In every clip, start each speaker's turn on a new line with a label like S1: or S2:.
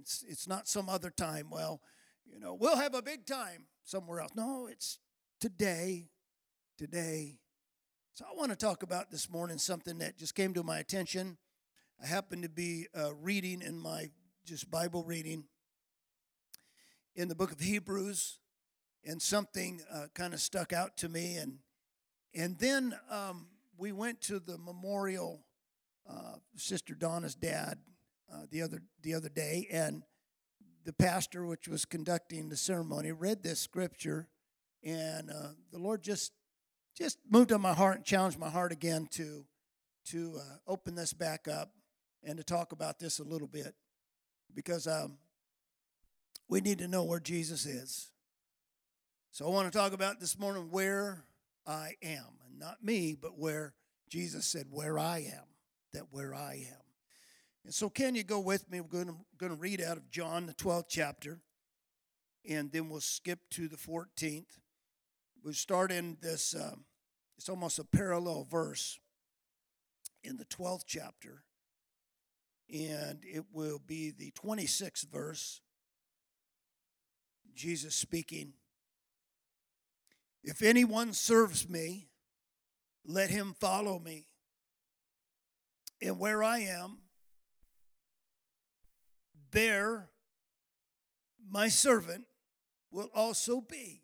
S1: It's, it's not some other time. Well, you know, we'll have a big time somewhere else. No, it's today, today. So I want to talk about this morning something that just came to my attention. I happened to be uh, reading in my just Bible reading in the book of Hebrews, and something uh, kind of stuck out to me. And and then um, we went to the memorial, uh, Sister Donna's dad, uh, the other the other day, and the pastor, which was conducting the ceremony, read this scripture, and uh, the Lord just just moved on my heart and challenged my heart again to to uh, open this back up and to talk about this a little bit because um, we need to know where Jesus is. So I want to talk about this morning where I am, and not me, but where Jesus said, "Where I am." That where I am. And so, can you go with me? We're going to, going to read out of John, the 12th chapter, and then we'll skip to the 14th. We'll start in this, um, it's almost a parallel verse in the 12th chapter, and it will be the 26th verse. Jesus speaking, If anyone serves me, let him follow me. And where I am, there my servant will also be.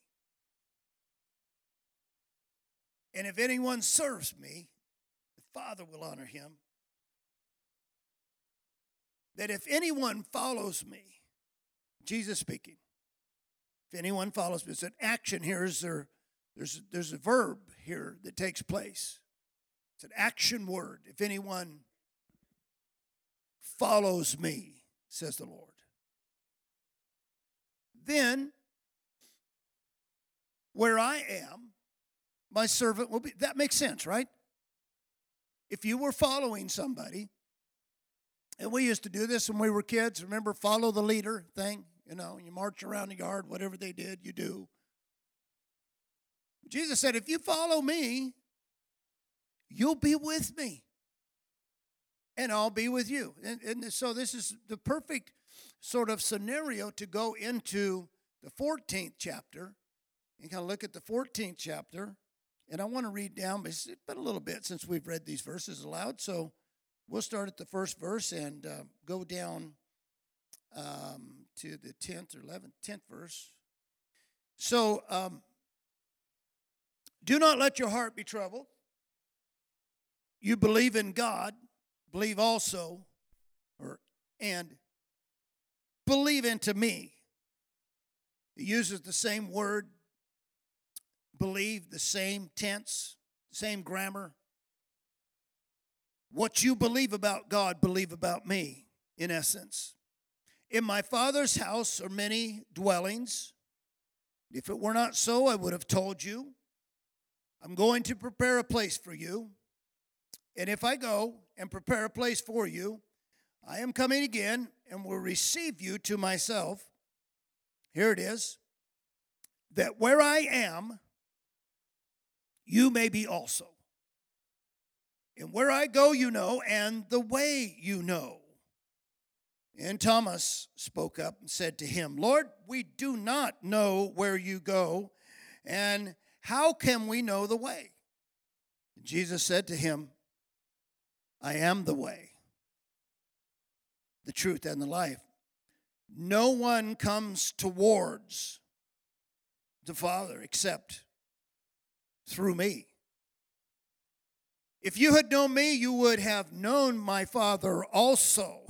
S1: And if anyone serves me, the Father will honor him. That if anyone follows me, Jesus speaking, if anyone follows me, it's an action here. Is there, there's, there's a verb here that takes place. It's an action word. If anyone follows me, says the Lord. Then, where I am, my servant will be. That makes sense, right? If you were following somebody, and we used to do this when we were kids, remember, follow the leader thing? You know, you march around the yard, whatever they did, you do. Jesus said, if you follow me, you'll be with me and I'll be with you. And, and so this is the perfect sort of scenario to go into the 14th chapter and kind of look at the 14th chapter. And I want to read down, but it's been a little bit since we've read these verses aloud. So we'll start at the first verse and uh, go down um, to the 10th or 11th, 10th verse. So um, do not let your heart be troubled. You believe in God believe also, or and believe into me. He uses the same word, believe, the same tense, same grammar. What you believe about God, believe about me, in essence. In my Father's house are many dwellings. If it were not so, I would have told you. I'm going to prepare a place for you. And if I go and prepare a place for you, I am coming again and will receive you to myself. Here it is that where I am, you may be also. And where I go, you know, and the way you know. And Thomas spoke up and said to him, Lord, we do not know where you go, and how can we know the way? Jesus said to him, I am the way, the truth, and the life. No one comes towards the Father except through me. If you had known me, you would have known my Father also.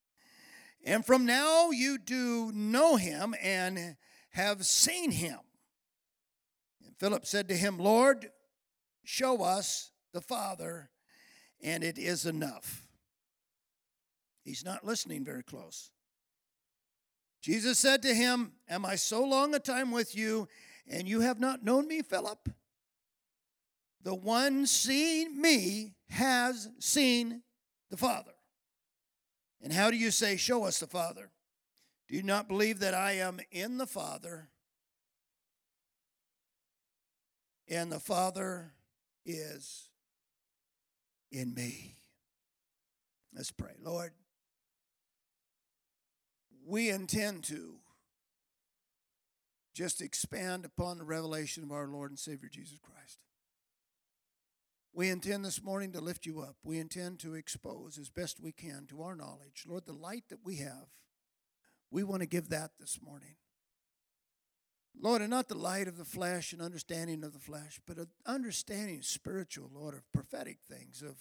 S1: and from now you do know him and have seen him. And Philip said to him, Lord, show us the Father, and it is enough. He's not listening very close. Jesus said to him, Am I so long a time with you, and you have not known me, Philip? The one seeing me has seen the Father. And how do you say, Show us the Father? Do you not believe that I am in the Father, and the Father is in me. Let's pray. Lord, we intend to just expand upon the revelation of our Lord and Savior Jesus Christ. We intend this morning to lift you up. We intend to expose as best we can to our knowledge, Lord, the light that we have. We want to give that this morning. Lord, and not the light of the flesh and understanding of the flesh, but an understanding spiritual, Lord, of prophetic things, of,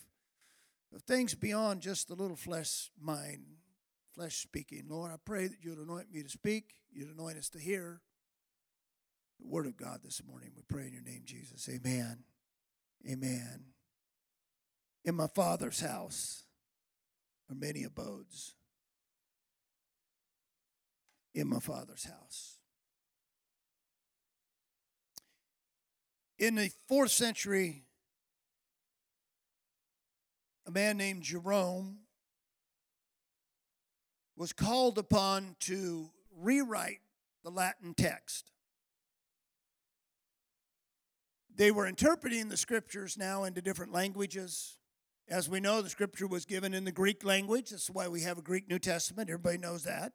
S1: of things beyond just the little flesh mind, flesh speaking. Lord, I pray that you'd anoint me to speak, you'd anoint us to hear the word of God this morning. We pray in your name, Jesus. Amen. Amen. In my Father's house are many abodes. In my Father's house. In the fourth century, a man named Jerome was called upon to rewrite the Latin text. They were interpreting the scriptures now into different languages. As we know, the scripture was given in the Greek language. That's why we have a Greek New Testament. Everybody knows that.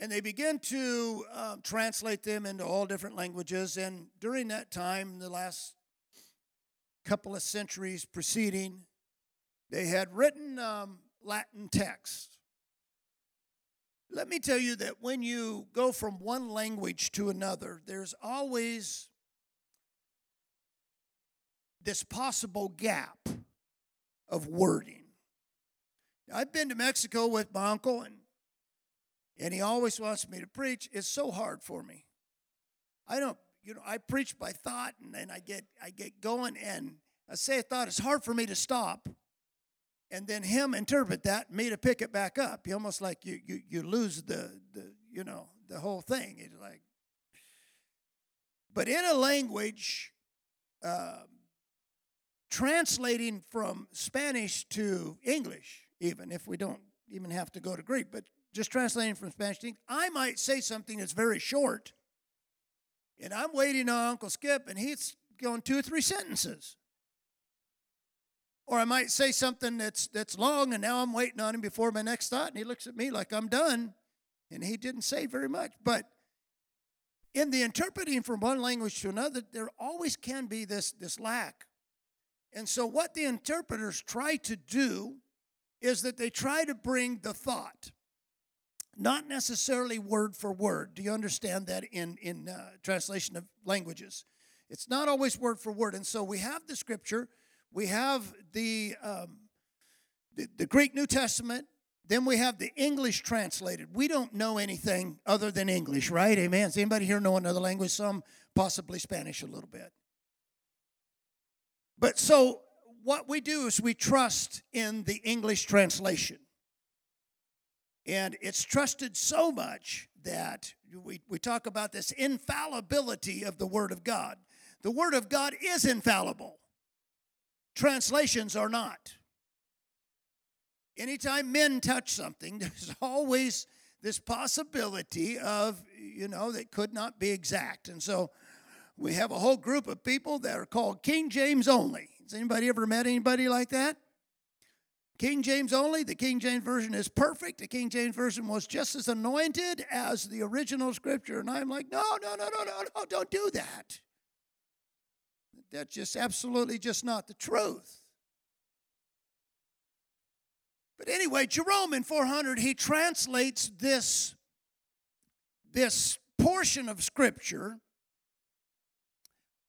S1: And they began to um, translate them into all different languages. And during that time, the last couple of centuries preceding, they had written um, Latin text. Let me tell you that when you go from one language to another, there's always this possible gap of wording. I've been to Mexico with my uncle, and, and he always wants me to preach. It's so hard for me. I don't, you know, I preach by thought, and then I get, I get going, and I say a thought. It's hard for me to stop, and then him interpret that, me to pick it back up. You almost like you, you, you lose the, the, you know, the whole thing. It's like, but in a language. Um, translating from Spanish to English, even if we don't even have to go to Greek, but just translating from Spanish to English, I might say something that's very short, and I'm waiting on Uncle Skip, and he's going two or three sentences. Or I might say something that's that's long, and now I'm waiting on him before my next thought, and he looks at me like I'm done, and he didn't say very much. But in the interpreting from one language to another, there always can be this, this lack and so, what the interpreters try to do is that they try to bring the thought, not necessarily word for word. Do you understand that in, in uh, translation of languages? It's not always word for word. And so, we have the scripture, we have the, um, the, the Greek New Testament, then we have the English translated. We don't know anything other than English, right? Amen. Does anybody here know another language? Some possibly Spanish a little bit. But so what we do is we trust in the English translation. And it's trusted so much that we, we talk about this infallibility of the Word of God. The Word of God is infallible, translations are not. Anytime men touch something, there's always this possibility of, you know, that could not be exact. And so we have a whole group of people that are called King James only. Has anybody ever met anybody like that? King James only. The King James Version is perfect. The King James Version was just as anointed as the original scripture. And I'm like, no, no, no, no, no, no, don't do that. That's just absolutely just not the truth. But anyway, Jerome in 400, he translates this, this portion of scripture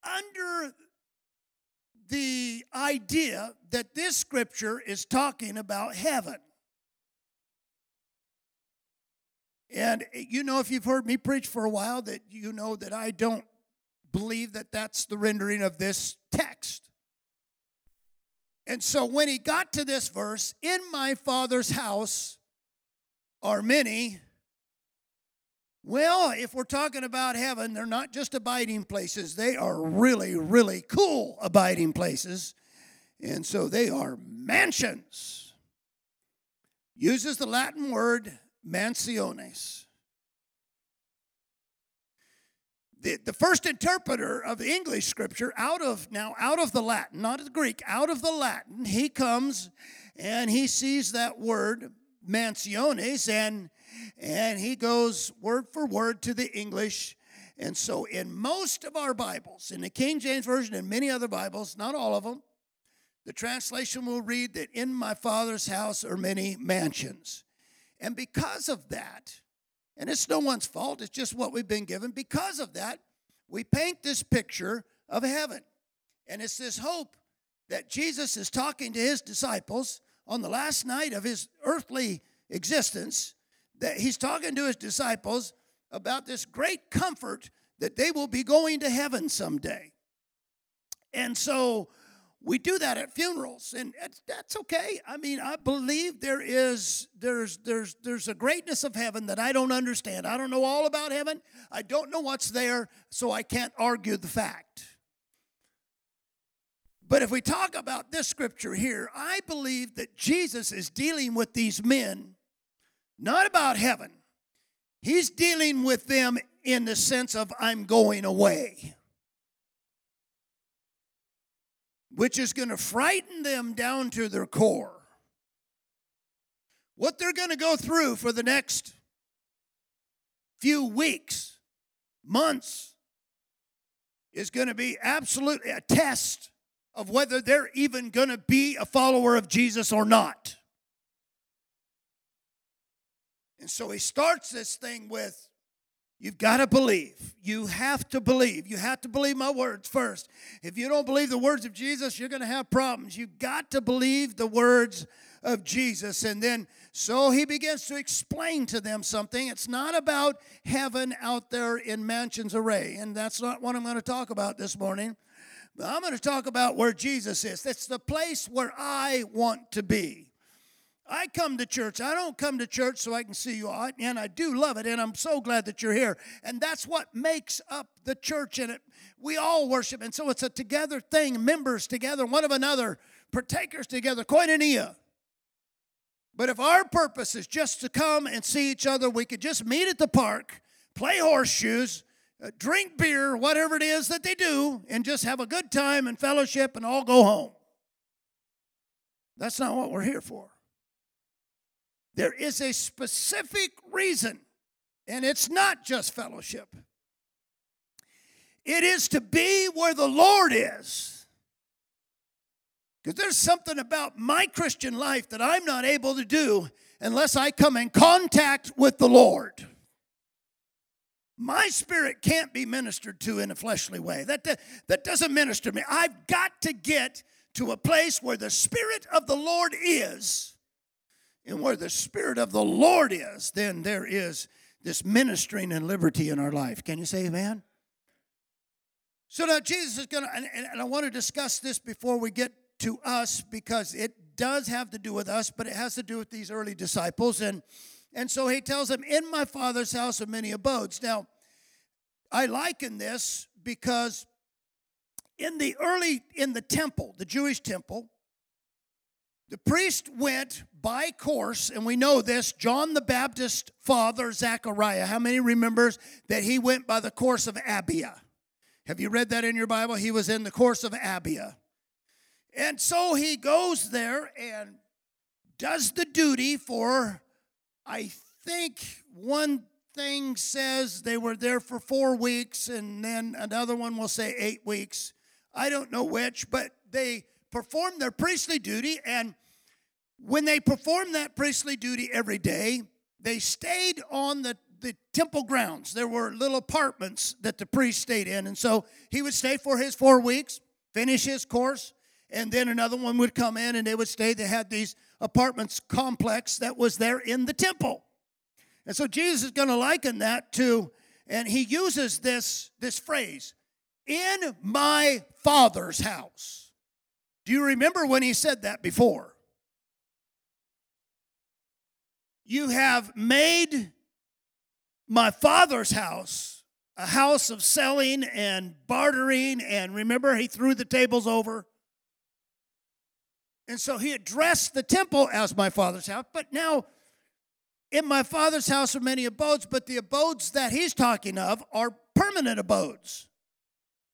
S1: under the idea that this scripture is talking about heaven. And you know, if you've heard me preach for a while, that you know that I don't believe that that's the rendering of this text. And so when he got to this verse, in my father's house are many well, if we're talking about heaven, they're not just abiding places, they are really, really cool abiding places. And so they are mansions. Uses the Latin word mansiones. The, the first interpreter of the English scripture, out of now out of the Latin, not the Greek, out of the Latin, he comes and he sees that word mansiones, and and he goes word for word to the English. And so, in most of our Bibles, in the King James Version and many other Bibles, not all of them, the translation will read that in my Father's house are many mansions. And because of that, and it's no one's fault, it's just what we've been given, because of that, we paint this picture of heaven. And it's this hope that Jesus is talking to his disciples on the last night of his earthly existence, that he's talking to his disciples about this great comfort that they will be going to heaven someday. And so we do that at funerals and that's okay. I mean i believe there is there's there's there's a greatness of heaven that i don't understand. I don't know all about heaven. I don't know what's there so i can't argue the fact. But if we talk about this scripture here, I believe that Jesus is dealing with these men not about heaven. He's dealing with them in the sense of, I'm going away, which is going to frighten them down to their core. What they're going to go through for the next few weeks, months, is going to be absolutely a test of whether they're even going to be a follower of Jesus or not. And so he starts this thing with You've got to believe. You have to believe. You have to believe my words first. If you don't believe the words of Jesus, you're going to have problems. You've got to believe the words of Jesus. And then, so he begins to explain to them something. It's not about heaven out there in mansions array. And that's not what I'm going to talk about this morning. But I'm going to talk about where Jesus is. That's the place where I want to be. I come to church. I don't come to church so I can see you all, and I do love it, and I'm so glad that you're here. And that's what makes up the church, and it we all worship, and so it's a together thing, members together, one of another, partakers together, koinonia. But if our purpose is just to come and see each other, we could just meet at the park, play horseshoes, uh, drink beer, whatever it is that they do, and just have a good time and fellowship and all go home. That's not what we're here for. There is a specific reason, and it's not just fellowship. It is to be where the Lord is. Because there's something about my Christian life that I'm not able to do unless I come in contact with the Lord my spirit can't be ministered to in a fleshly way. That, that doesn't minister to me. I've got to get to a place where the Spirit of the Lord is. And where the Spirit of the Lord is, then there is this ministering and liberty in our life. Can you say amen? So now Jesus is going to, and, I want to discuss this before we get to us because it does have to do with us, but it has to do with these early disciples. And and so he tells them, In my father's house are many abodes. Now, I liken this because in the early, in the temple, the Jewish temple, the priest went by course, and we know this John the Baptist father, Zechariah. How many remembers that he went by the course of Abia? Have you read that in your Bible? He was in the course of Abia. And so he goes there and does the duty for I think one thing says they were there for four weeks, and then another one will say eight weeks. I don't know which, but they performed their priestly duty, and when they performed that priestly duty every day, they stayed on the, the temple grounds. There were little apartments that the priest stayed in, and so he would stay for his four weeks, finish his course, and then another one would come in and they would stay. They had these apartments complex that was there in the temple. And so Jesus is going to liken that to, and he uses this, this phrase, in my father's house. Do you remember when he said that before? You have made my father's house a house of selling and bartering, and remember, he threw the tables over. And so he addressed the temple as my father's house. But now, in my father's house are many abodes, but the abodes that he's talking of are permanent abodes.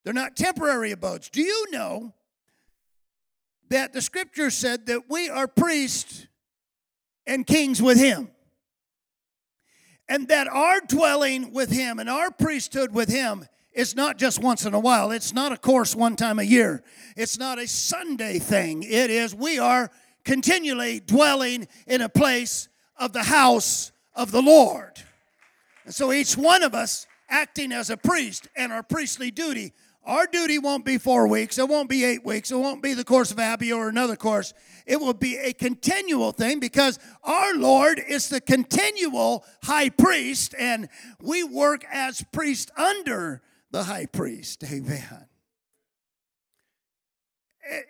S1: They're not temporary abodes. Do you know that the scripture said that we are priests and kings with him. And that our dwelling with him and our priesthood with him is not just once in a while. It's not a course one time a year. It's not a Sunday thing. It is, we are continually dwelling in a place of the house of the Lord. And so each one of us acting as a priest and our priestly duty our duty won't be four weeks. It won't be eight weeks. It won't be the course of Abby or another course. It will be a continual thing because our Lord is the continual high priest and we work as priest under the high priest. Amen.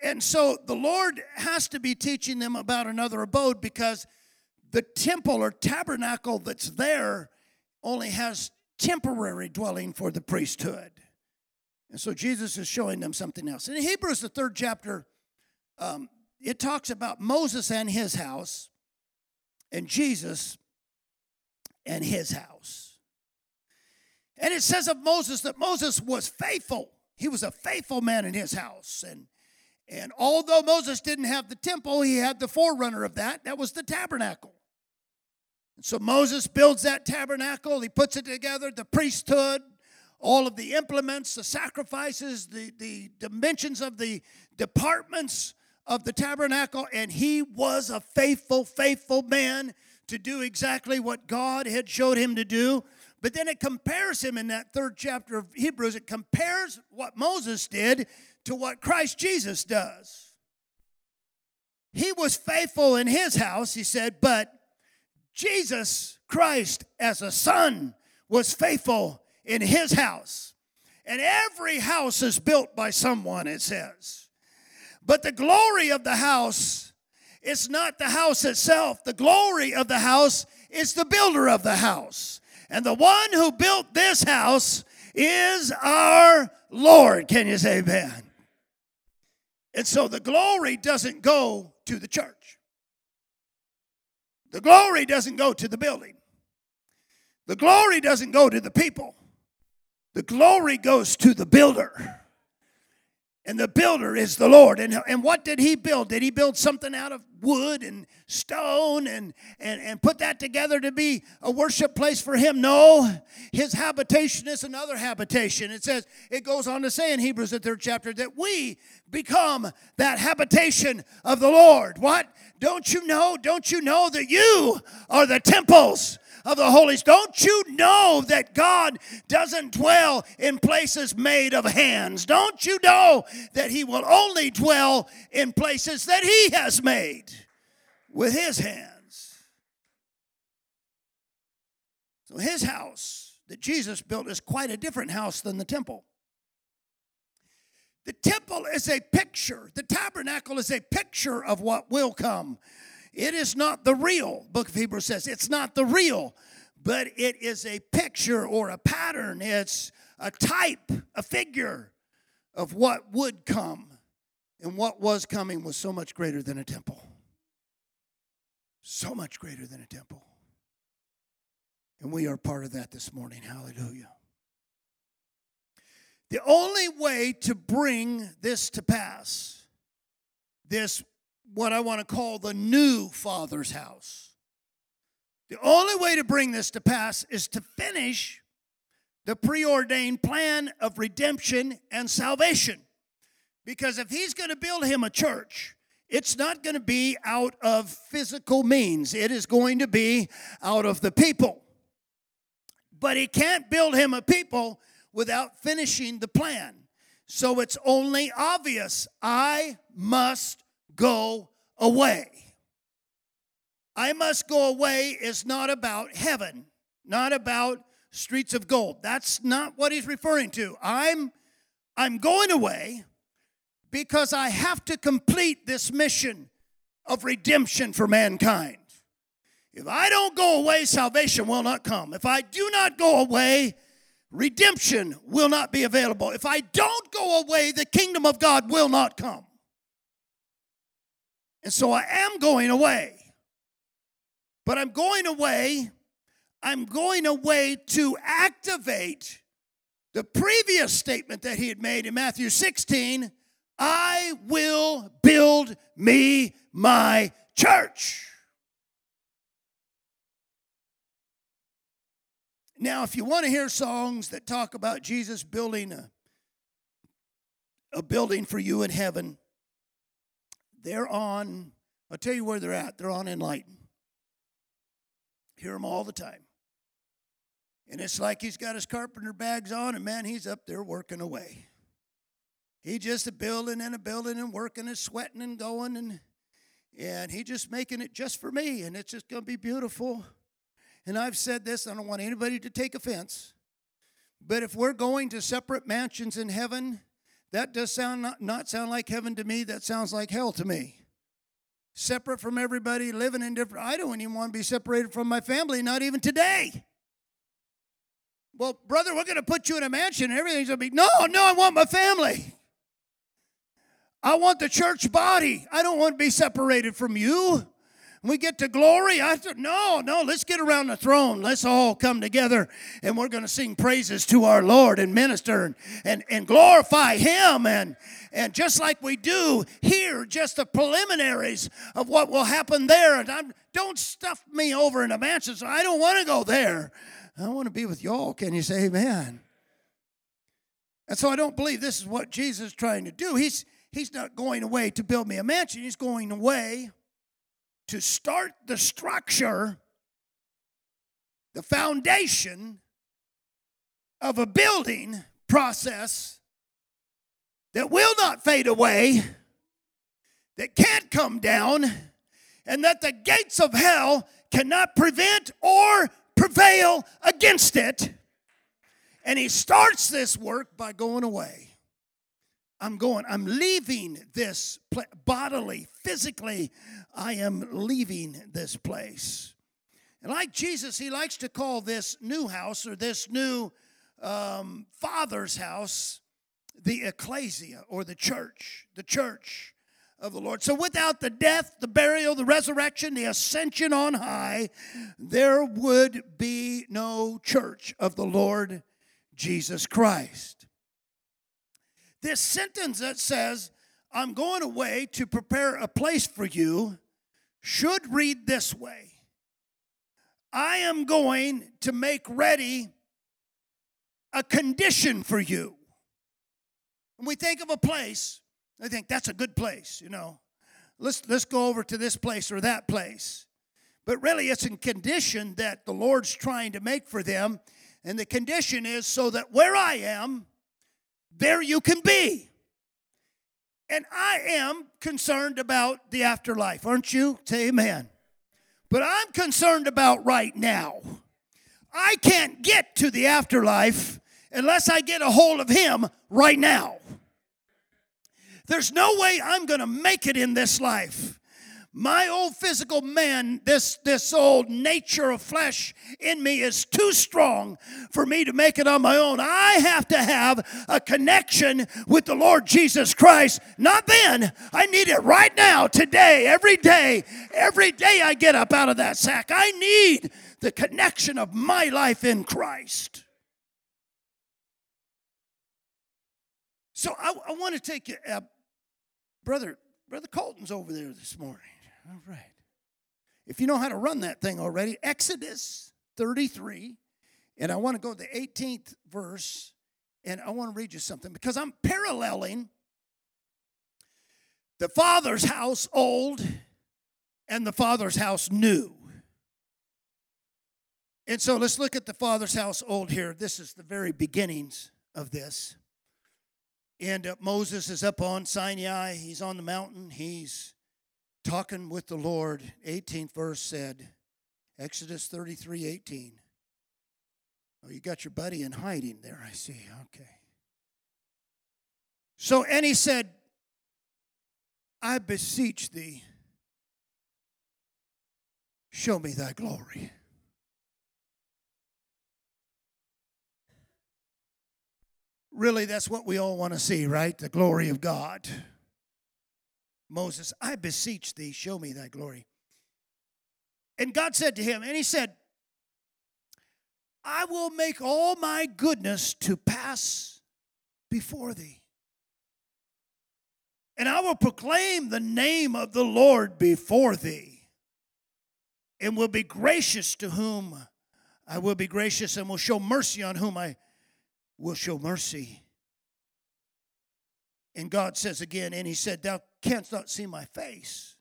S1: And so the Lord has to be teaching them about another abode because the temple or tabernacle that's there only has temporary dwelling for the priesthood. And so Jesus is showing them something else. In Hebrews, the third chapter, um, it talks about Moses and his house, and Jesus and his house. And it says of Moses that Moses was faithful. He was a faithful man in his house. And, and although Moses didn't have the temple, he had the forerunner of that. That was the tabernacle. And so Moses builds that tabernacle, he puts it together, the priesthood, all of the implements, the sacrifices, the, the dimensions of the departments of the tabernacle, and he was a faithful, faithful man to do exactly what God had showed him to do. But then it compares him in that third chapter of Hebrews, it compares what Moses did to what Christ Jesus does. He was faithful in his house, he said, but Jesus Christ as a son was faithful in his house. And every house is built by someone, it says. But the glory of the house is not the house itself. The glory of the house is the builder of the house. And the one who built this house is our Lord. Can you say amen? And so the glory doesn't go to the church. The glory doesn't go to the building. The glory doesn't go to the people. The glory goes to the builder. And the builder is the Lord. And, and what did he build? Did he build something out of wood and stone and, and, and put that together to be a worship place for him? No. His habitation is another habitation. It says, it goes on to say in Hebrews, the third chapter, that we become that habitation of the Lord. What? Don't you know? Don't you know that you are the temples of the Holy Spirit. Don't you know that God doesn't dwell in places made of hands? Don't you know that He will only dwell in places that He has made with His hands? So His house that Jesus built is quite a different house than the temple. The temple is a picture, the tabernacle is a picture of what will come. It is not the real, book of Hebrews says, it's not the real, but it is a picture or a pattern. It's a type, a figure of what would come. And what was coming was so much greater than a temple. So much greater than a temple. And we are part of that this morning. Hallelujah. The only way to bring this to pass, this what I want to call the new Father's house. The only way to bring this to pass is to finish the preordained plan of redemption and salvation. Because if he's going to build him a church, it's not going to be out of physical means, it is going to be out of the people. But he can't build him a people without finishing the plan. So it's only obvious I must go away. I must go away is not about heaven, not about streets of gold. That's not what he's referring to. I'm I'm going away because I have to complete this mission of redemption for mankind. If I don't go away, salvation will not come. If I do not go away, redemption will not be available. If I don't go away, the kingdom of God will not come. And so I am going away. But I'm going away, I'm going away to activate the previous statement that he had made in Matthew 16 I will build me my church. Now, if you want to hear songs that talk about Jesus building a, a building for you in heaven, they're on, I'll tell you where they're at. They're on Enlighten. Hear them all the time. And it's like he's got his carpenter bags on, and man, he's up there working away. He just a building and a building and working and sweating and going and and he just making it just for me, and it's just gonna be beautiful. And I've said this, I don't want anybody to take offense. But if we're going to separate mansions in heaven, that does sound not, not sound like heaven to me, that sounds like hell to me separate from everybody, living in different. I don't even want to be separated from my family, not even today. Well, brother, we're going to put you in a mansion. And everything's going to be, no, no, I want my family. I want the church body. I don't want to be separated from you we get to glory, I said, no, no, let's get around the throne. Let's all come together and we're going to sing praises to our Lord and minister and, and, and glorify Him. And, and just like we do here, just the preliminaries of what will happen there. And I'm, don't stuff me over in a mansion. So I don't want to go there. I want to be with y'all. Can you say amen? And so I don't believe this is what Jesus is trying to do. He's, he's not going away to build me a mansion, He's going away to start the structure, the foundation of a building process that will not fade away, that can't come down, and that the gates of hell cannot prevent or prevail against it. And he starts this work by going away. I'm going, I'm leaving this bodily, physically, I am leaving this place. And like Jesus, he likes to call this new house or this new um, father's house the ecclesia or the church, the church of the Lord. So without the death, the burial, the resurrection, the ascension on high, there would be no church of the Lord Jesus Christ. This sentence that says, I'm going away to prepare a place for you, should read this way I am going to make ready a condition for you. When we think of a place, I think that's a good place, you know. Let's, let's go over to this place or that place. But really, it's a condition that the Lord's trying to make for them. And the condition is so that where I am, there you can be. And I am concerned about the afterlife, aren't you? Say amen. But I'm concerned about right now. I can't get to the afterlife unless I get a hold of Him right now. There's no way I'm going to make it in this life my old physical man, this, this old nature of flesh in me is too strong for me to make it on my own. I have to have a connection with the Lord Jesus Christ. Not then. I need it right now, today, every day. Every day I get up out of that sack. I need the connection of my life in Christ. So I, I want to take you, uh, brother. Brother Colton's over there this morning. All right. If you know how to run that thing already, Exodus 33, and I want to go to the 18th verse, and I want to read you something because I'm paralleling the Father's house old and the Father's house new. And so let's look at the Father's house old here. This is the very beginnings of this. And uh, Moses is up on Sinai. He's on the mountain. He's talking with the Lord, 18th verse said, Exodus 33 18. Oh, you got your buddy in hiding there, I see. Okay. So, and he said, I beseech thee, show me thy glory. Really, that's what we all want to see, right? The glory of God. Moses, I beseech thee, show me thy glory. And God said to him, and he said, I will make all my goodness to pass before thee. And I will proclaim the name of the Lord before thee, and will be gracious to whom I will be gracious and will show mercy on whom I will show mercy. And God says again, and he said, Thou canst not see my face.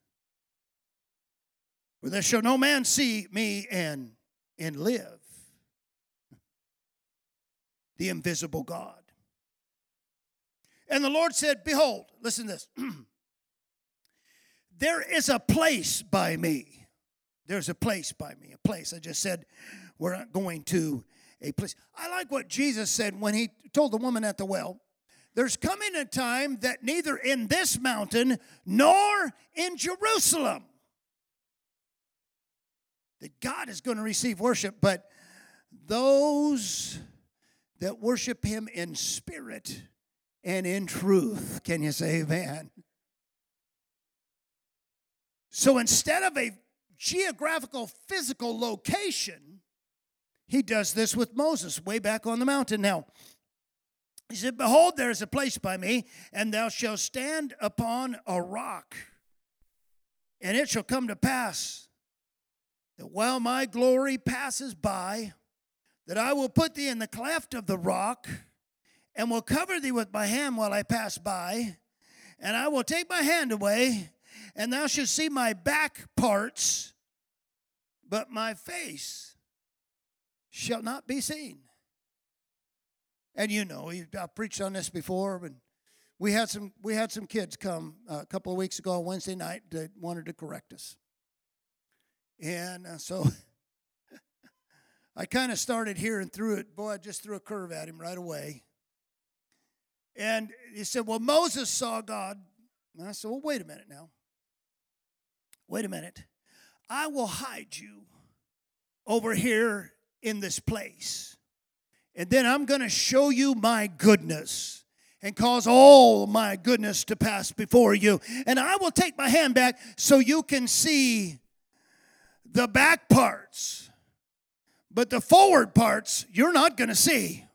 S1: For there shall no man see me and, and live. The invisible God. And the Lord said, Behold, listen to this. there is a place by me. There's a place by me. A place. I just said, we're not going to a place. I like what Jesus said when he told the woman at the well. There's coming a time that neither in this mountain nor in Jerusalem that God is going to receive worship, but those that worship him in spirit and in truth. Can you say amen? So instead of a geographical physical location, he does this with Moses way back on the mountain. Now, he said, Behold, there is a place by me, and thou shalt stand upon a rock. And it shall come to pass that while my glory passes by, that I will put thee in the cleft of the rock, and will cover thee with my hand while I pass by, and I will take my hand away, and thou shalt see my back parts, but my face shall not be seen. And you know, I've preached on this before, but we had some we had some kids come uh, a couple of weeks ago on Wednesday night that wanted to correct us, and uh, so I kind of started here and threw it. Boy, I just threw a curve at him right away. And he said, "Well, Moses saw God." And I said, "Well, wait a minute now. Wait a minute. I will hide you over here in this place." And then I'm going to show you my goodness and cause all my goodness to pass before you. And I will take my hand back so you can see the back parts. But the forward parts, you're not going to see.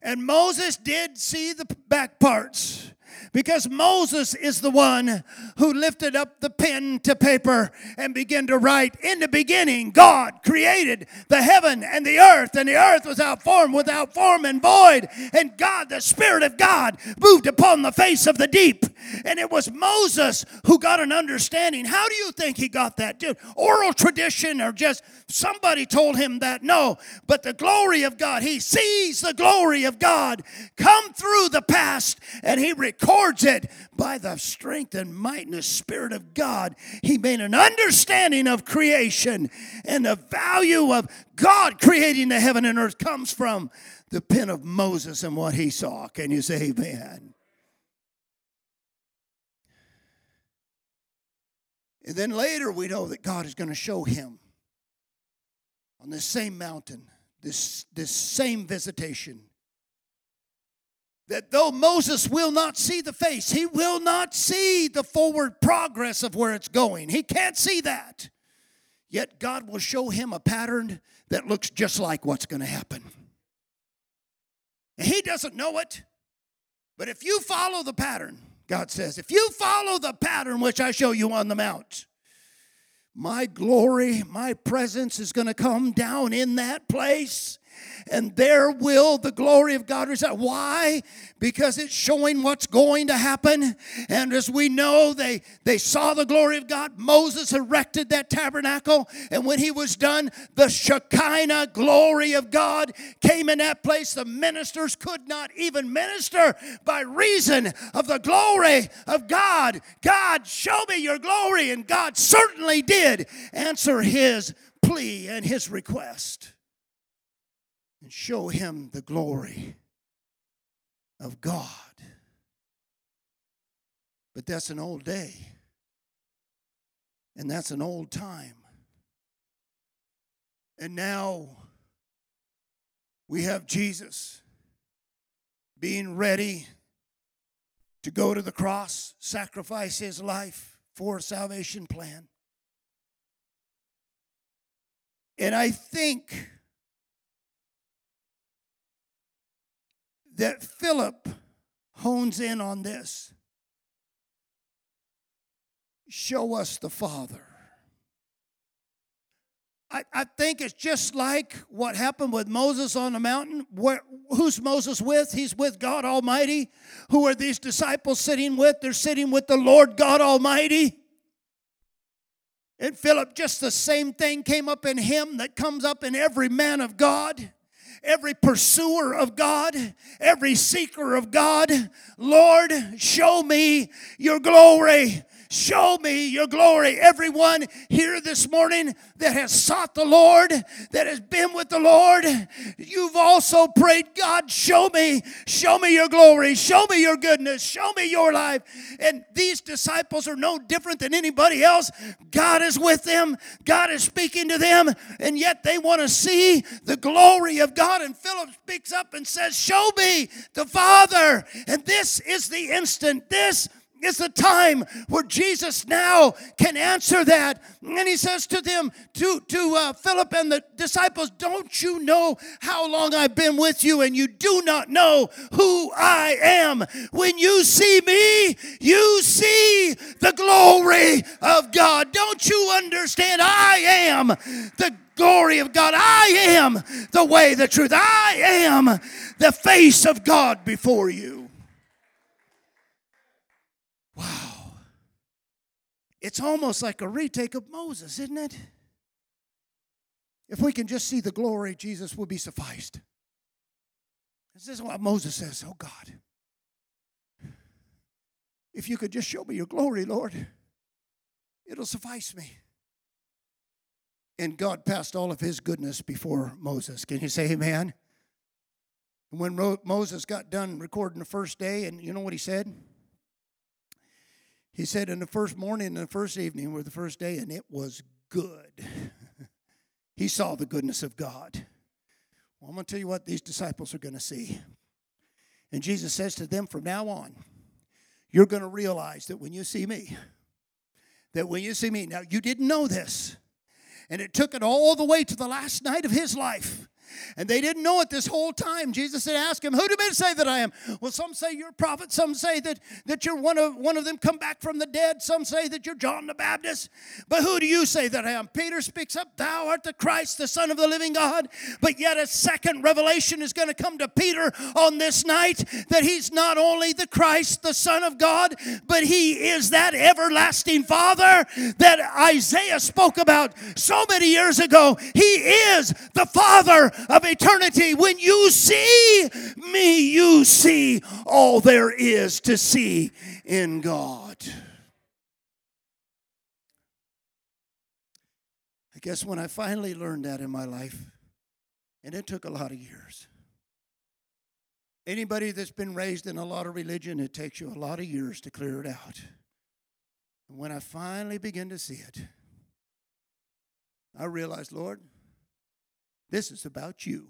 S1: And Moses did see the back parts because Moses is the one who lifted up the pen to paper and began to write. In the beginning, God created the heaven and the earth, and the earth was without form, without form and void. And God, the Spirit of God, moved upon the face of the deep. And it was Moses who got an understanding. How do you think he got that? Did oral tradition or just somebody told him that? No, but the glory of God. He sees the glory of God come through the past and he records it by the strength and might and the Spirit of God. He made an understanding of creation and the value of God creating the heaven and earth comes from the pen of Moses and what he saw. Can you say amen? And then later we know that God is going to show him on this same mountain, this, this same visitation. That though Moses will not see the face, he will not see the forward progress of where it's going. He can't see that. Yet God will show him a pattern that looks just like what's going to happen. And he doesn't know it, but if you follow the pattern, God says, if you follow the pattern which I show you on the mount, my glory, my presence is going to come down in that place and there will the glory of God reside. Why? Because it's showing what's going to happen. And as we know, they, they saw the glory of God. Moses erected that tabernacle, and when he was done, the Shekinah glory of God came in that place. The ministers could not even minister by reason of the glory of God. God, show me your glory. And God certainly did answer his plea and his request and show him the glory of God. But that's an old day. And that's an old time. And now we have Jesus being ready to go to the cross, sacrifice his life for a salvation plan. And I think that Philip hones in on this. Show us the Father. I, I think it's just like what happened with Moses on the mountain. Where, who's Moses with? He's with God Almighty. Who are these disciples sitting with? They're sitting with the Lord God Almighty. And Philip, just the same thing came up in him that comes up in every man of God every pursuer of God, every seeker of God. Lord, show me your glory. Show me your glory. Everyone here this morning that has sought the Lord, that has been with the Lord, you've also prayed, God, show me, show me your glory, show me your goodness, show me your life. And these disciples are no different than anybody else. God is with them, God is speaking to them, and yet they want to see the glory of God. And Philip speaks up and says, Show me the Father. And this is the instant, this is the time where Jesus now can answer that. And he says to them, to, to uh, Philip and the disciples, Don't you know how long I've been with you, and you do not know who I am? When you see me, you see the glory of God. Don't you understand? I am the glory of God. I am the way, the truth. I am the face of God before you. Wow. It's almost like a retake of Moses, isn't it? If we can just see the glory, Jesus will be sufficed. This is what Moses says, Oh God, if you could just show me your glory, Lord, it'll suffice me. And God passed all of his goodness before Moses. Can you say amen? And when Moses got done recording the first day, and you know what he said? He said, in the first morning and the first evening were the first day, and it was good. he saw the goodness of God. Well, I'm going to tell you what these disciples are going to see. And Jesus says to them, from now on, you're going to realize that when you see me, that when you see me, now you didn't know this, and it took it all the way to the last night of his life. And they didn't know it this whole time. Jesus had asked him, Who do men say that I am? Well, some say you're a prophet. Some say that, that you're one of, one of them come back from the dead. Some say that you're John the Baptist. But who do you say that I am? Peter speaks up, Thou art the Christ, the Son of the living God. But yet a second revelation is going to come to Peter on this night that he's not only the Christ, the Son of God, but he is that everlasting Father that Isaiah spoke about so many years ago. He is the Father of eternity. When you see me, you see all there is to see in God. I guess when I finally learned that in my life, and it took a lot of years. Anybody that's been raised in a lot of religion, it takes you a lot of years to clear it out. And when I finally began to see it, I realized, Lord, this is about you.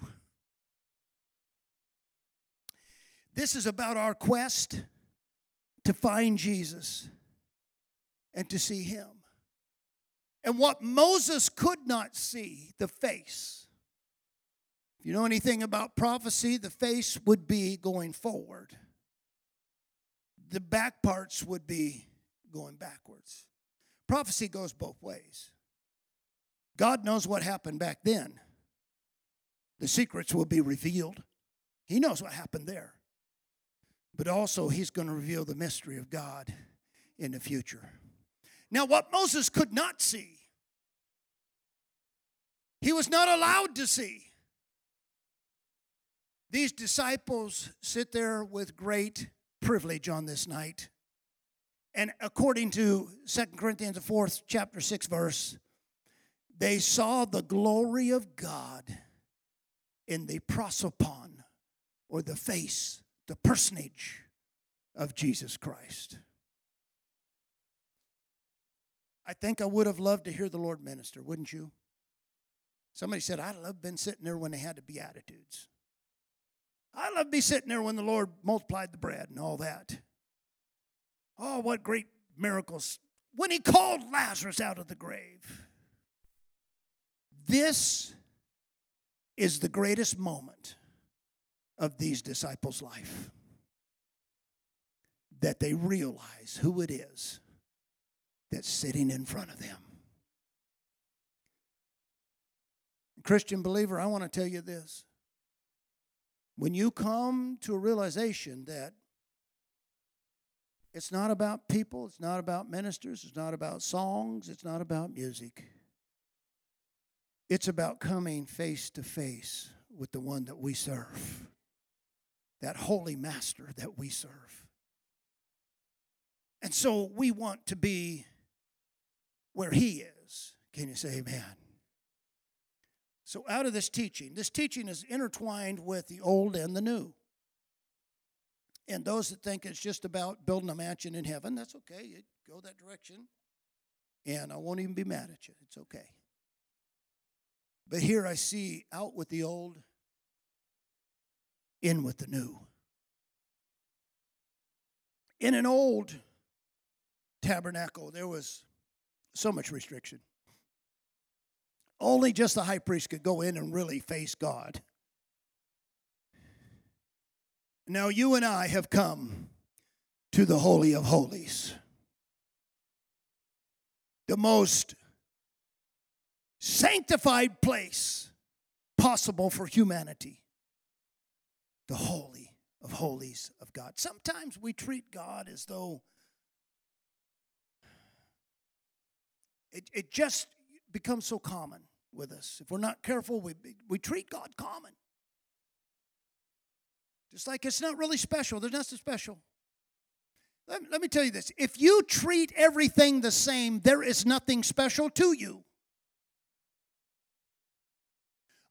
S1: This is about our quest to find Jesus and to see him. And what Moses could not see, the face. If you know anything about prophecy, the face would be going forward, the back parts would be going backwards. Prophecy goes both ways. God knows what happened back then the secrets will be revealed. He knows what happened there. But also, he's going to reveal the mystery of God in the future. Now, what Moses could not see, he was not allowed to see. These disciples sit there with great privilege on this night. And according to Second Corinthians, the fourth chapter, 6 verse, they saw the glory of God in the prosopon or the face, the personage of Jesus Christ. I think I would have loved to hear the Lord minister, wouldn't you? Somebody said, I'd love been sitting there when they had the Beatitudes. I'd love to be sitting there when the Lord multiplied the bread and all that. Oh, what great miracles. When he called Lazarus out of the grave. This is the greatest moment of these disciples' life. That they realize who it is that's sitting in front of them. Christian believer, I want to tell you this. When you come to a realization that it's not about people, it's not about ministers, it's not about songs, it's not about music. It's about coming face to face with the one that we serve, that holy master that we serve. And so we want to be where he is. Can you say amen? So, out of this teaching, this teaching is intertwined with the old and the new. And those that think it's just about building a mansion in heaven, that's okay. You go that direction. And I won't even be mad at you. It's okay. But here I see out with the old, in with the new. In an old tabernacle, there was so much restriction. Only just the high priest could go in and really face God. Now, you and I have come to the Holy of Holies, the most sanctified place possible for humanity, the Holy of Holies of God. Sometimes we treat God as though it, it just becomes so common with us. If we're not careful, we, we treat God common. Just like it's not really special, there's nothing special. Let, let me tell you this if you treat everything the same, there is nothing special to you.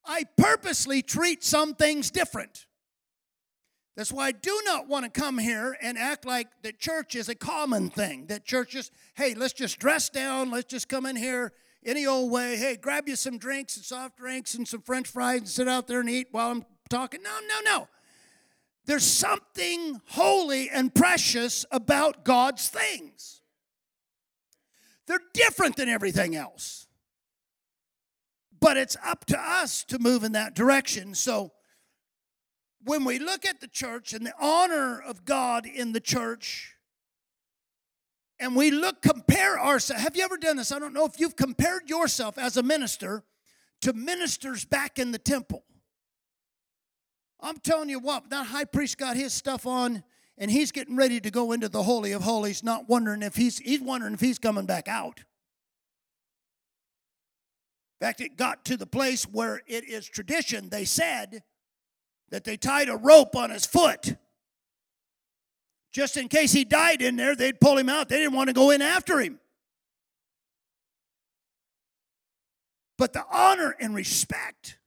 S1: I purposely treat some things different. That's why I do not want to come here and act like that church is a common thing. That church is, hey, let's just dress down, let's just come in here any old way. Hey, grab you some drinks and soft drinks and some french fries and sit out there and eat while I'm talking. No, no, no. There's something holy and precious about God's things. They're different than everything else. But it's up to us to move in that direction. So when we look at the church and the honor of God in the church, and we look, compare ourselves. Have you ever done this? I don't know if you've compared yourself as a minister to ministers back in the temple. I'm telling you what, that high priest got his stuff on and he's getting ready to go into the holy of holies, not wondering if he's he's wondering if he's coming back out. Fact, it got to the place where it is tradition, they said, that they tied a rope on his foot. Just in case he died in there, they'd pull him out. They didn't want to go in after him. But the honor and respect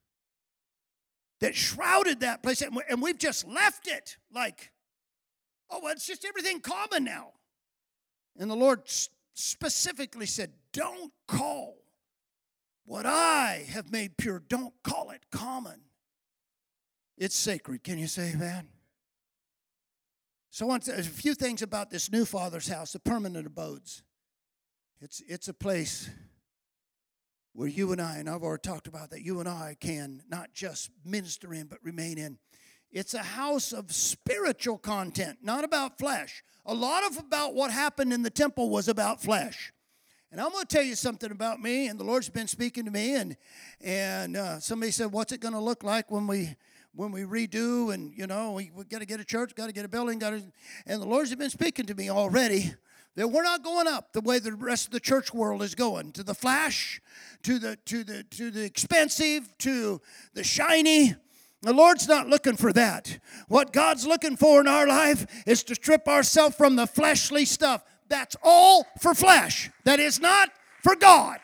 S1: that shrouded that place, and we've just left it like, oh, well, it's just everything common now. And the Lord specifically said, don't call what I have made pure, don't call it common. It's sacred. Can you say amen? So, want to, a few things about this new Father's house, the permanent abodes. It's, it's a place where you and I, and I've already talked about that, you and I can not just minister in, but remain in. It's a house of spiritual content, not about flesh. A lot of about what happened in the temple was about flesh. And I'm going to tell you something about me, and the Lord's been speaking to me, and and uh, somebody said, "What's it going to look like when we when we redo and you know we, we got to get a church, got to get a building, got to?" And the Lord's been speaking to me already that we're not going up the way the rest of the church world is going to the flash to the to the to the expensive to the shiny the lord's not looking for that what god's looking for in our life is to strip ourselves from the fleshly stuff that's all for flesh that is not for god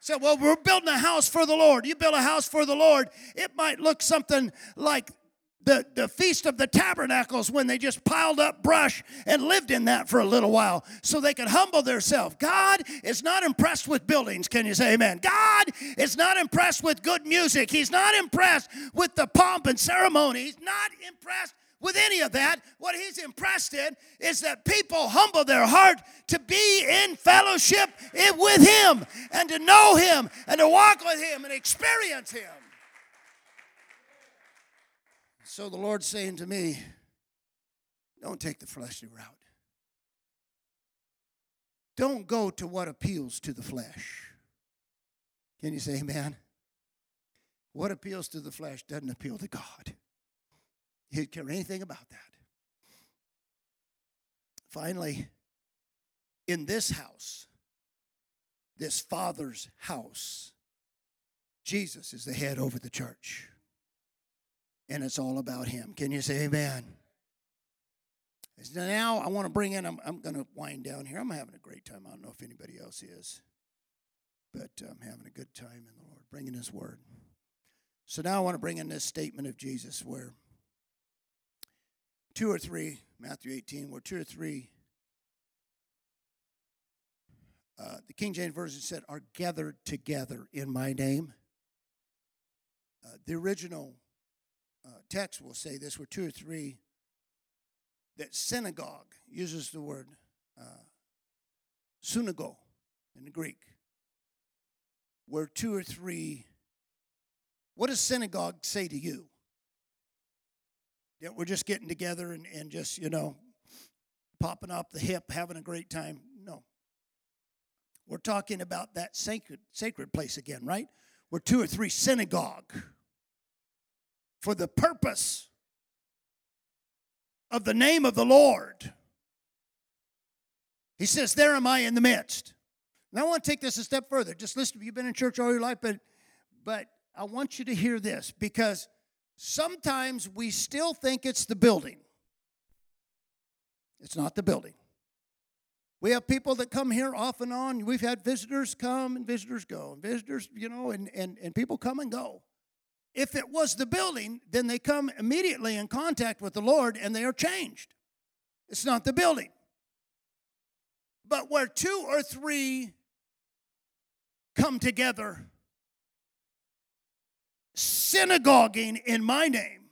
S1: so well we're building a house for the lord you build a house for the lord it might look something like the, the Feast of the Tabernacles when they just piled up brush and lived in that for a little while so they could humble themselves. God is not impressed with buildings. Can you say amen? God is not impressed with good music. He's not impressed with the pomp and ceremony. He's not impressed with any of that. What he's impressed in is that people humble their heart to be in fellowship with him and to know him and to walk with him and experience him. So the Lord's saying to me, don't take the fleshly route. Don't go to what appeals to the flesh. Can you say amen? What appeals to the flesh doesn't appeal to God. He didn't care anything about that. Finally, in this house, this Father's house, Jesus is the head over the church. And it's all about Him. Can you say amen? Now, I want to bring in, I'm, I'm going to wind down here. I'm having a great time. I don't know if anybody else is, but I'm having a good time in the Lord, bringing His word. So now I want to bring in this statement of Jesus where two or three, Matthew 18, where two or three, uh, the King James Version said, are gathered together in my name. Uh, the original uh, text will say this, where two or three, that synagogue uses the word uh, synagogue in the Greek, where two or three what does synagogue say to you? That we're just getting together and, and just, you know, popping up the hip, having a great time. No. We're talking about that sacred, sacred place again, right? We're two or three synagogue for the purpose of the name of the Lord. He says, There am I in the midst. Now I want to take this a step further. Just listen, you've been in church all your life, but but I want you to hear this because sometimes we still think it's the building. It's not the building. We have people that come here off and on. We've had visitors come and visitors go, and visitors, you know, and, and, and people come and go. If it was the building, then they come immediately in contact with the Lord and they are changed. It's not the building. But where two or three come together synagoguing in my name,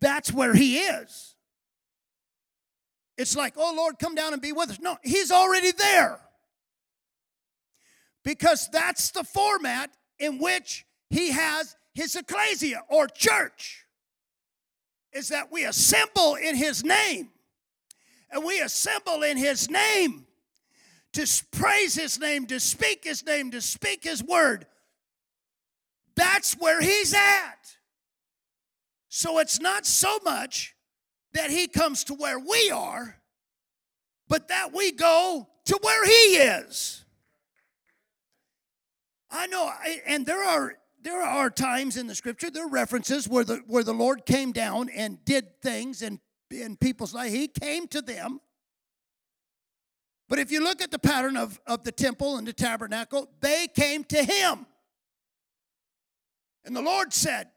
S1: that's where he is. It's like, oh Lord, come down and be with us. No, he's already there. Because that's the format in which he has his ecclesia or church. Is that we assemble in his name. And we assemble in his name to praise his name, to speak his name, to speak his word, that's where he's at. So it's not so much that he comes to where we are, but that we go to where he is. I know, and there are there are times in the scripture, there are references where the where the Lord came down and did things in, in people's life. He came to them. But if you look at the pattern of, of the temple and the tabernacle, they came to him. And the Lord said,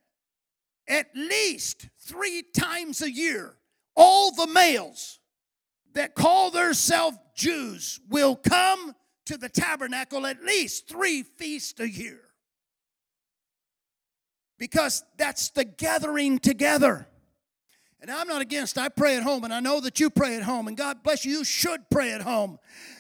S1: at least three times a year, all the males that call themselves Jews will come to the tabernacle at least three feasts a year. Because that's the gathering together. And I'm not against, I pray at home, and I know that you pray at home, and God bless you, you should pray at home.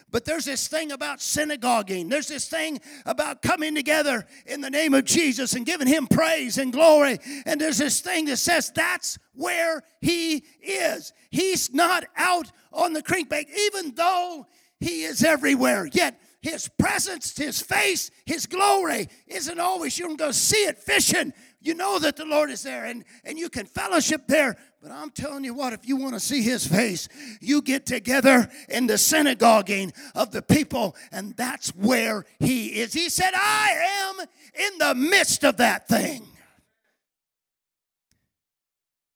S1: But there's this thing about synagoguing. There's this thing about coming together in the name of Jesus and giving Him praise and glory. And there's this thing that says that's where He is. He's not out on the creek bank, even though He is everywhere. Yet His presence, His face, His glory isn't always. You can go see it fishing. You know that the Lord is there and, and you can fellowship there, but I'm telling you what, if you want to see his face, you get together in the synagoguing of the people, and that's where he is. He said, I am in the midst of that thing.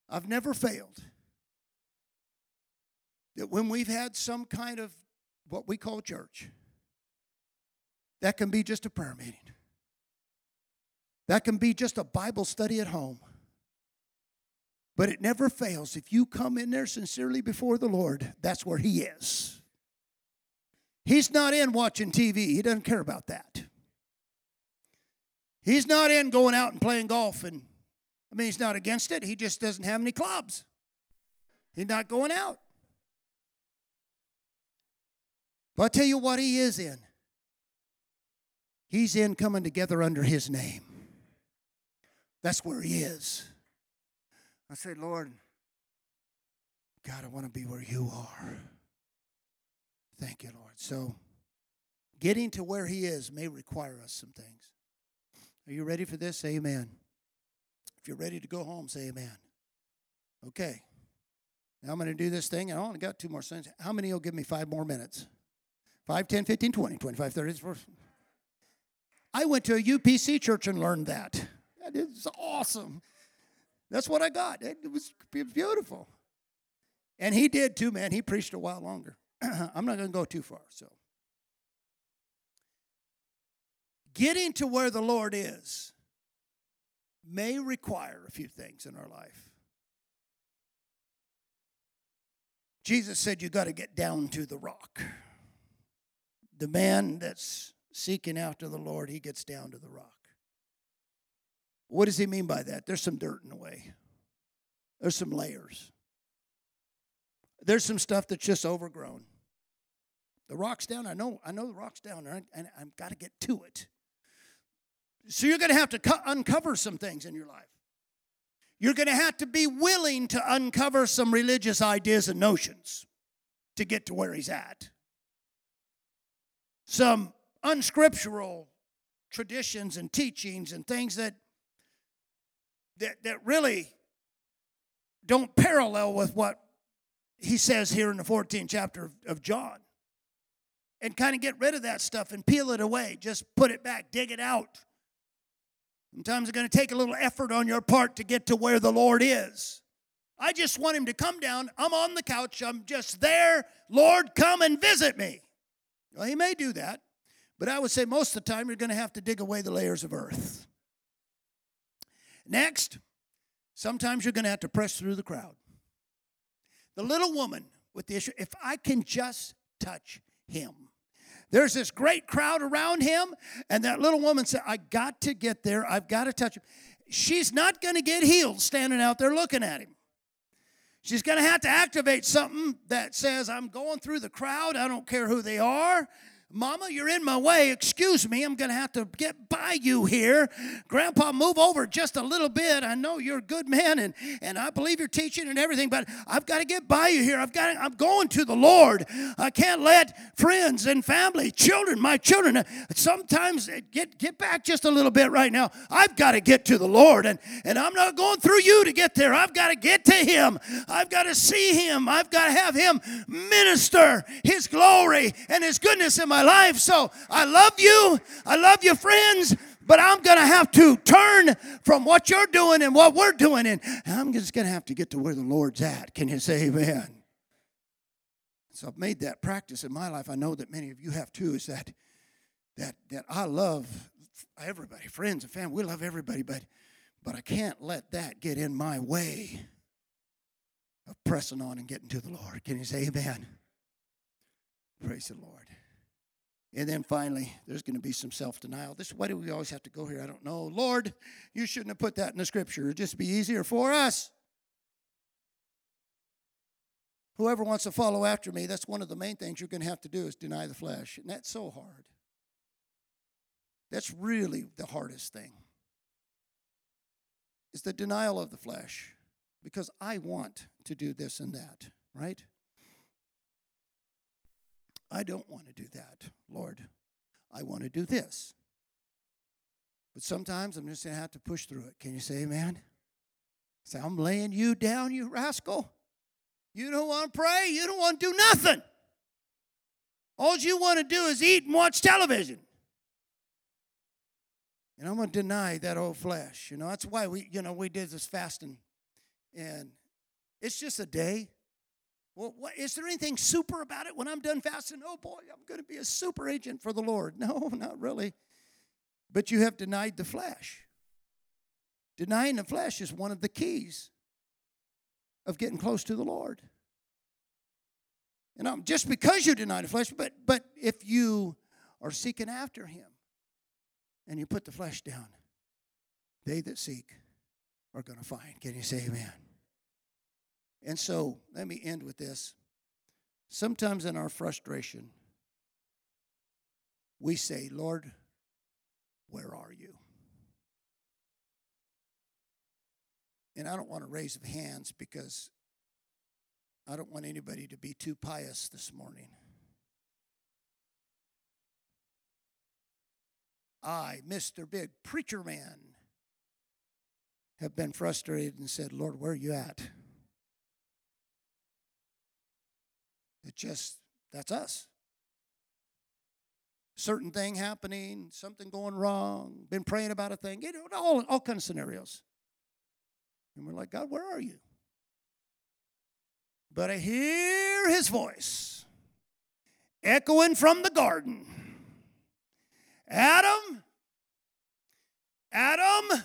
S1: I've never failed. That when we've had some kind of what we call church, that can be just a prayer meeting. That can be just a Bible study at home. But it never fails. If you come in there sincerely before the Lord, that's where He is. He's not in watching TV, He doesn't care about that. He's not in going out and playing golf, and I mean, He's not against it. He just doesn't have any clubs. He's not going out. But i tell you what He is in. He's in coming together under His name. That's where He is. I say, Lord, God, I want to be where you are. Thank you, Lord. So, getting to where He is may require us some things. Are you ready for this? Say amen. If you're ready to go home, say amen. Okay. Now I'm going to do this thing, and I only got two more seconds. How many will give me five more minutes? 5, 10, 15, 20, 25, 30. I went to a UPC church and learned that. That is awesome. That's what I got. It was, beautiful. And he did too, man. He preached a while longer. I'm not going to go too far. So, getting to where the Lord is may require a few things in our life. Jesus said, You got to get down to the rock. The man that's seeking after the Lord, he gets down to the rock. What does he mean by that? There's some dirt in the way, there's some layers, there's some stuff that's just overgrown. The rock's down. I know, I know the rock's down, and, I, and I've got to get to it. So you're going to have to co- uncover some things in your life. You're going to have to be willing to uncover some religious ideas and notions to get to where he's at. Some unscriptural traditions and teachings and things that that, that really don't parallel with what he says here in the 14th chapter of, of John. And kind of get rid of that stuff and peel it away. Just put it back, dig it out. Sometimes it's going to take a little effort on your part to get to where the Lord is. I just want him to come down. I'm on the couch. I'm just there. Lord, come and visit me. Well, he may do that, but I would say most of the time you're going to have to dig away the layers of earth. Next, sometimes you're going to have to press through the crowd. The little woman with the issue, if I can just touch him. There's this great crowd around him, and that little woman said, I got to get there. I've got to touch him. She's not going to get healed standing out there looking at him. She's going to have to activate something that says, I'm going through the crowd. I don't care who they are. Mama, you're in my way. Excuse me. I'm going to have to get by you here. Grandpa, move over just a little bit. I know you're a good man and, and I believe you're teaching and everything, but I've got to get by you here. I've got to, I'm going to the Lord. I can't let friends and family, children, my children, uh, sometimes get, get back just a little bit right now. I've got to get to the Lord and, and I'm not going through you to get there. I've got to get to Him. I've got to see Him. I've got to have Him minister His glory and His goodness in my my life. So I love you. I love your friends. But I'm going to have to turn from what you're doing and what we're doing. And I'm just going to have to get to where the Lord's at. Can you say amen? So I've made that practice in my life. I know that many of you have too, is that that that I love everybody, friends and family. We love everybody, but but I can't let that get in my way of pressing on and getting to the Lord. Can you say amen? Praise the Lord. And then finally, there's going to be some self denial. This why do we always have to go here? I don't know. Lord, you shouldn't have put that in the scripture. It'd just be easier for us. Whoever wants to follow after me, that's one of the main things you're going to have to do is deny the flesh. And that's so hard. That's really the hardest thing. Is the denial of the flesh. Because I want to do this and that, right? I don't want to do that, Lord. I want to do this. But sometimes I'm just going to have to push through it. Can you say amen? Say, I'm laying you down, you rascal. You don't want to pray. You don't want to do nothing. All you want to do is eat and watch television. And I'm going to deny that old flesh. You know, that's why we, you know, we did this fasting. And it's just a day. Well, what, is there anything super about it when I'm done fasting? Oh boy, I'm going to be a super agent for the Lord. No, not really. But you have denied the flesh. Denying the flesh is one of the keys of getting close to the Lord. You know, just because you deny the flesh, but but if you are seeking after him and you put the flesh down, they that seek are going to find. Can you say amen? And so, let me end with this. Sometimes in our frustration, we say, Lord, where are you? And I don't want to raise hands because I don't want anybody to be too pious this morning. I, Mr. Big Preacher Man, have been frustrated and said, Lord, where are you at? It just, that's us. Certain thing happening, something going wrong, been praying about a thing, you know, all, all kinds of scenarios. And we're like, God, where are you? But I hear his voice echoing from the garden Adam, Adam,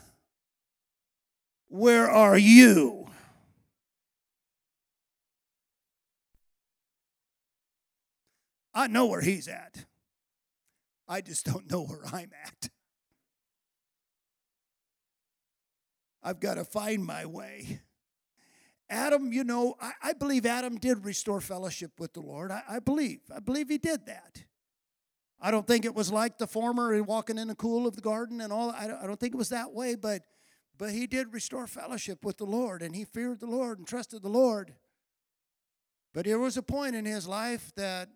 S1: where are you? I know where he's at. I just don't know where I'm at. I've got to find my way. Adam, you know, I, I, believe Adam did restore fellowship with the Lord. I, I, believe. I believe he did that. I don't think it was like the former walking in the cool of the garden and all. I don't, I don't think it was that way, but but he did restore fellowship with the Lord and he feared the Lord and trusted the Lord. But there was a point in his life that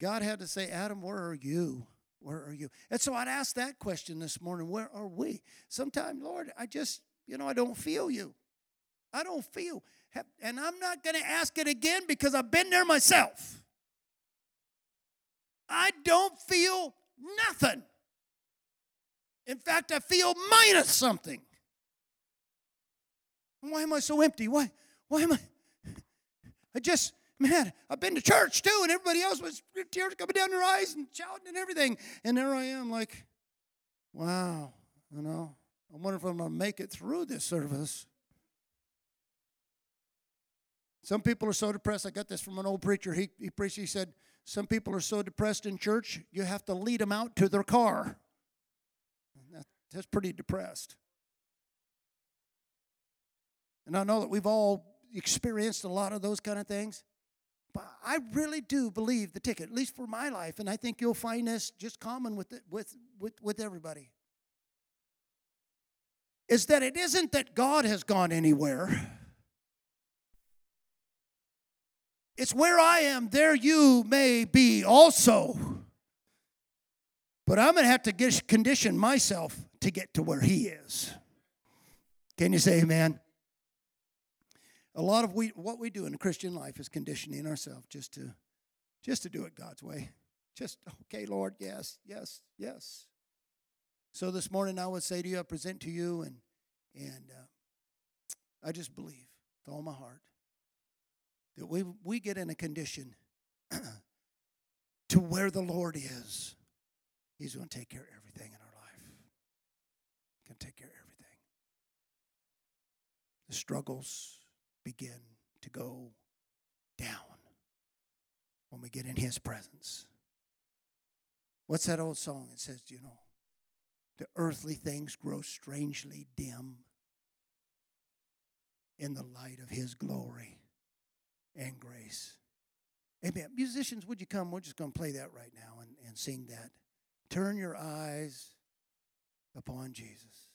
S1: God had to say, Adam, where are you? Where are you? And so I'd ask that question this morning where are we? Sometimes, Lord, I just, you know, I don't feel you. I don't feel. And I'm not going to ask it again because I've been there myself. I don't feel nothing. In fact, I feel minus something. Why am I so empty? Why, why am I? I just, man, I've been to church too, and everybody else was tears coming down their eyes and shouting and everything. And there I am, like, wow, you know, I wonder if I'm going to make it through this service. Some people are so depressed. I got this from an old preacher. He, he preached, he said, Some people are so depressed in church, you have to lead them out to their car. That, that's pretty depressed. And I know that we've all experienced a lot of those kind of things. I really do believe the ticket, at least for my life, and I think you'll find this just common with, it, with, with, with everybody, is that it isn't that God has gone anywhere It's where I am, there you may be also. But I'm going to have to condition myself to get to where He is. Can you say amen? A lot of we, what we do in the Christian life is conditioning ourselves just to, just to do it God's way. Just, okay, Lord, yes, yes, yes. So this morning I would say to you, I present to you, and, and uh, I just believe with all my heart that we, we get in a condition to where the Lord is, He's going to take care of everything in our life. Going to take care of everything. The struggles begin to go down when we get in His presence. What's that old song? It says, you know, the earthly things grow strangely dim in the light of His glory and grace. Amen. Musicians, would you come? We're just going to play that right now and, and sing that. Turn your eyes upon Jesus.